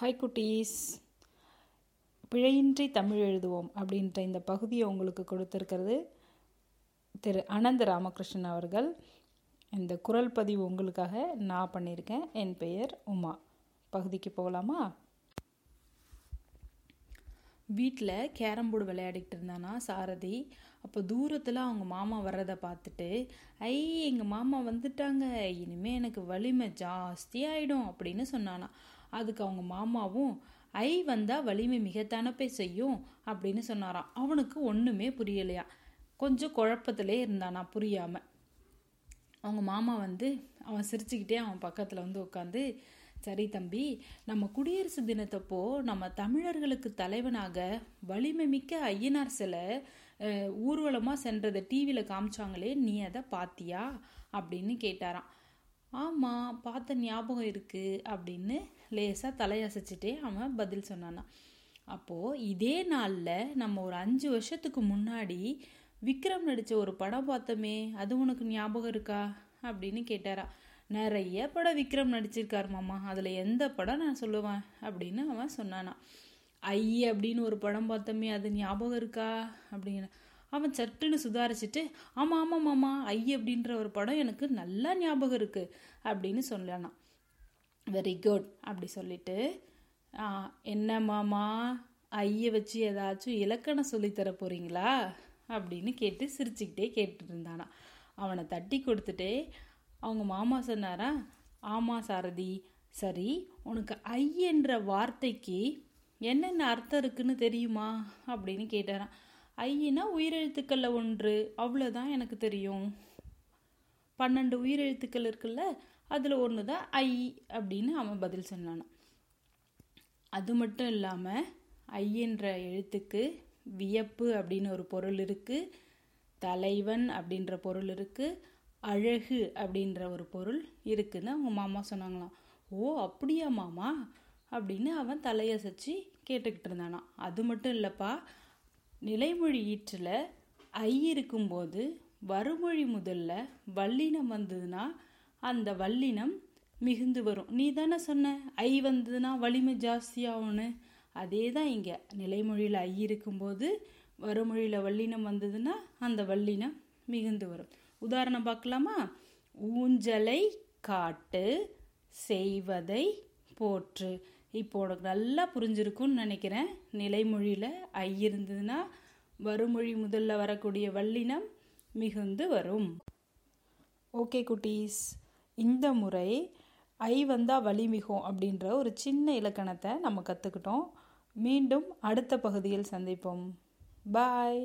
Hi குட்டீஸ். பிழையின்றி தமிழ் எழுதுவோம் அப்படின்ற இந்த பகுதியை உங்களுக்கு கொடுத்துருக்கிறது திரு அனந்த ராமகிருஷ்ணன் அவர்கள். இந்த குரல் பதிவு உங்களுக்காக நான் பண்ணியிருக்கேன். என் பெயர் உமா. பகுதிக்கு போகலாமா? வீட்டில் கேரம் போர்டு விளையாடிக்கிட்டு இருந்தானா சாரதி. அப்போ தூரத்தில் அவங்க மாமா வர்றதை பார்த்துட்டு ஐ எங்கள் மாமா வந்துட்டாங்க. இனிமேல் எனக்கு வலிமை ஜாஸ்தியாயிடும் அப்படின்னு சொன்னானா. அதுக்கு அவங்க மாமாவும் ஐ வந்தால் வலிமை மிக தனப்பை செய்யும் அப்படின்னு சொன்னாராம். அவனுக்கு ஒன்றுமே புரியலையா. கொஞ்சம் குழப்பத்திலே இருந்தானா புரியாமல் அவங்க மாமா வந்து அவன் சிரிச்சுக்கிட்டே அவன் பக்கத்தில் வந்து உட்காந்து சரி தம்பி நம்ம குடியரசு தினத்தப்போ நம்ம தமிழர்களுக்கு தலைவனாக வலிமை மிக்க ஐயனார் சிலை ஊர்வலமாக சென்றதை டிவியில் காமிச்சாங்களே நீ அதை பாத்தியா? அப்படின்னு கேட்டாராம். ஆமாம் பார்த்த ஞாபகம் இருக்குது அப்படின்னு லேசாக தலையசைச்சிட்டே அவன் பதில் சொன்னானா. அப்போது இதே நாளில் நம்ம ஒரு அஞ்சு வருஷத்துக்கு முன்னாடி விக்ரம் நடித்த ஒரு படம் பார்த்தோமே அது உனக்கு ஞாபகம் இருக்கா? அப்படின்னு கேட்டாரா. நிறைய படம் விக்ரம் நடிச்சிருக்கார் மாமா அதில் எந்த படம் நான் சொல்லுவேன் அப்படின்னு அவன் சொன்னானா. ஐ அப்படின்னு ஒரு படம் பார்த்தோமே அது ஞாபகம் இருக்கா? அப்படின்னு. அவன் சட்டுன்னு சுதாரிச்சுட்டு ஆமாம் ஆமாம் மாமா ஐ அப்படின்ற ஒரு படம் எனக்கு நல்லா ஞாபகம் இருக்குது அப்படின்னு சொல்லானா வெரி குட் அப்படி சொல்லிட்டு என்ன மாமா ஐயை வச்சு ஏதாச்சும் இலக்கணம் சொல்லித்தர போகிறீங்களா அப்படின்னு கேட்டு சிரிச்சுக்கிட்டே கேட்டுட்டு இருந்தானா. அவனை தட்டி கொடுத்துட்டே அவங்க மாமா சொன்னாரா ஆமாம் சாரதி சரி உனக்கு ஐ என்ற வார்த்தைக்கு என்னென்ன அர்த்தம் இருக்குன்னு தெரியுமா? அப்படின்னு கேட்டாரான் ஐயினா உயிரெழுத்துக்களில் ஒன்று அவ்வளோதான் எனக்கு தெரியும். பன்னெண்டு உயிரெழுத்துக்கள் இருக்குல்ல அதில் ஒன்று தான் ஐ அப்படின்னு அவன் பதில் சொன்னானான் அது மட்டும் இல்லாமல் ஐ என்ற எழுத்துக்கு வியப்பு அப்படின்னு ஒரு பொருள் இருக்குது தலைவன் அப்படின்ற பொருள் இருக்குது அழகு அப்படின்ற ஒரு பொருள் இருக்குதுன்னு அவங்க மாமா சொன்னாங்களாம். ஓ அப்படியா மாமா? அப்படின்னு அவன் தலையசைச்சு கேட்டுக்கிட்டு இருந்தானா அது மட்டும் இல்லைப்பா நிலைமொழி ஈற்றில் ஐ இருக்கும்போது வறுமொழி முதல்ல வல்லினம் வந்ததுன்னா அந்த வல்லினம் மிகுந்து வரும். நீ தானே சொன்ன ஐ வந்ததுன்னா வலிமை ஜாஸ்தியாகும்னு அதே தான் இங்கே. நிலைமொழியில் ஐ இருக்கும்போது வறுமொழியில் வல்லினம் வந்ததுன்னா அந்த வல்லினம் மிகுந்து வரும். உதாரணம் பார்க்கலாமா? ஊஞ்சலை காட்டு செய்வதை போற்று. இப்போ உனக்கு நல்லா புரிஞ்சிருக்கும்னு நினைக்கிறேன். நிலைமொழியில் ஐ இருந்ததுன்னா வறுமொழி முதல்ல வரக்கூடிய வல்லினம் மிகுந்து வரும் ஓகே குட்டீஸ். இந்த முறை ஐ வந்தால் வலிமிகும் அப்படின்ற ஒரு சின்ன இலக்கணத்தை நம்ம கற்றுக்கிட்டோம் மீண்டும் அடுத்த பகுதியில் சந்திப்போம். பாய்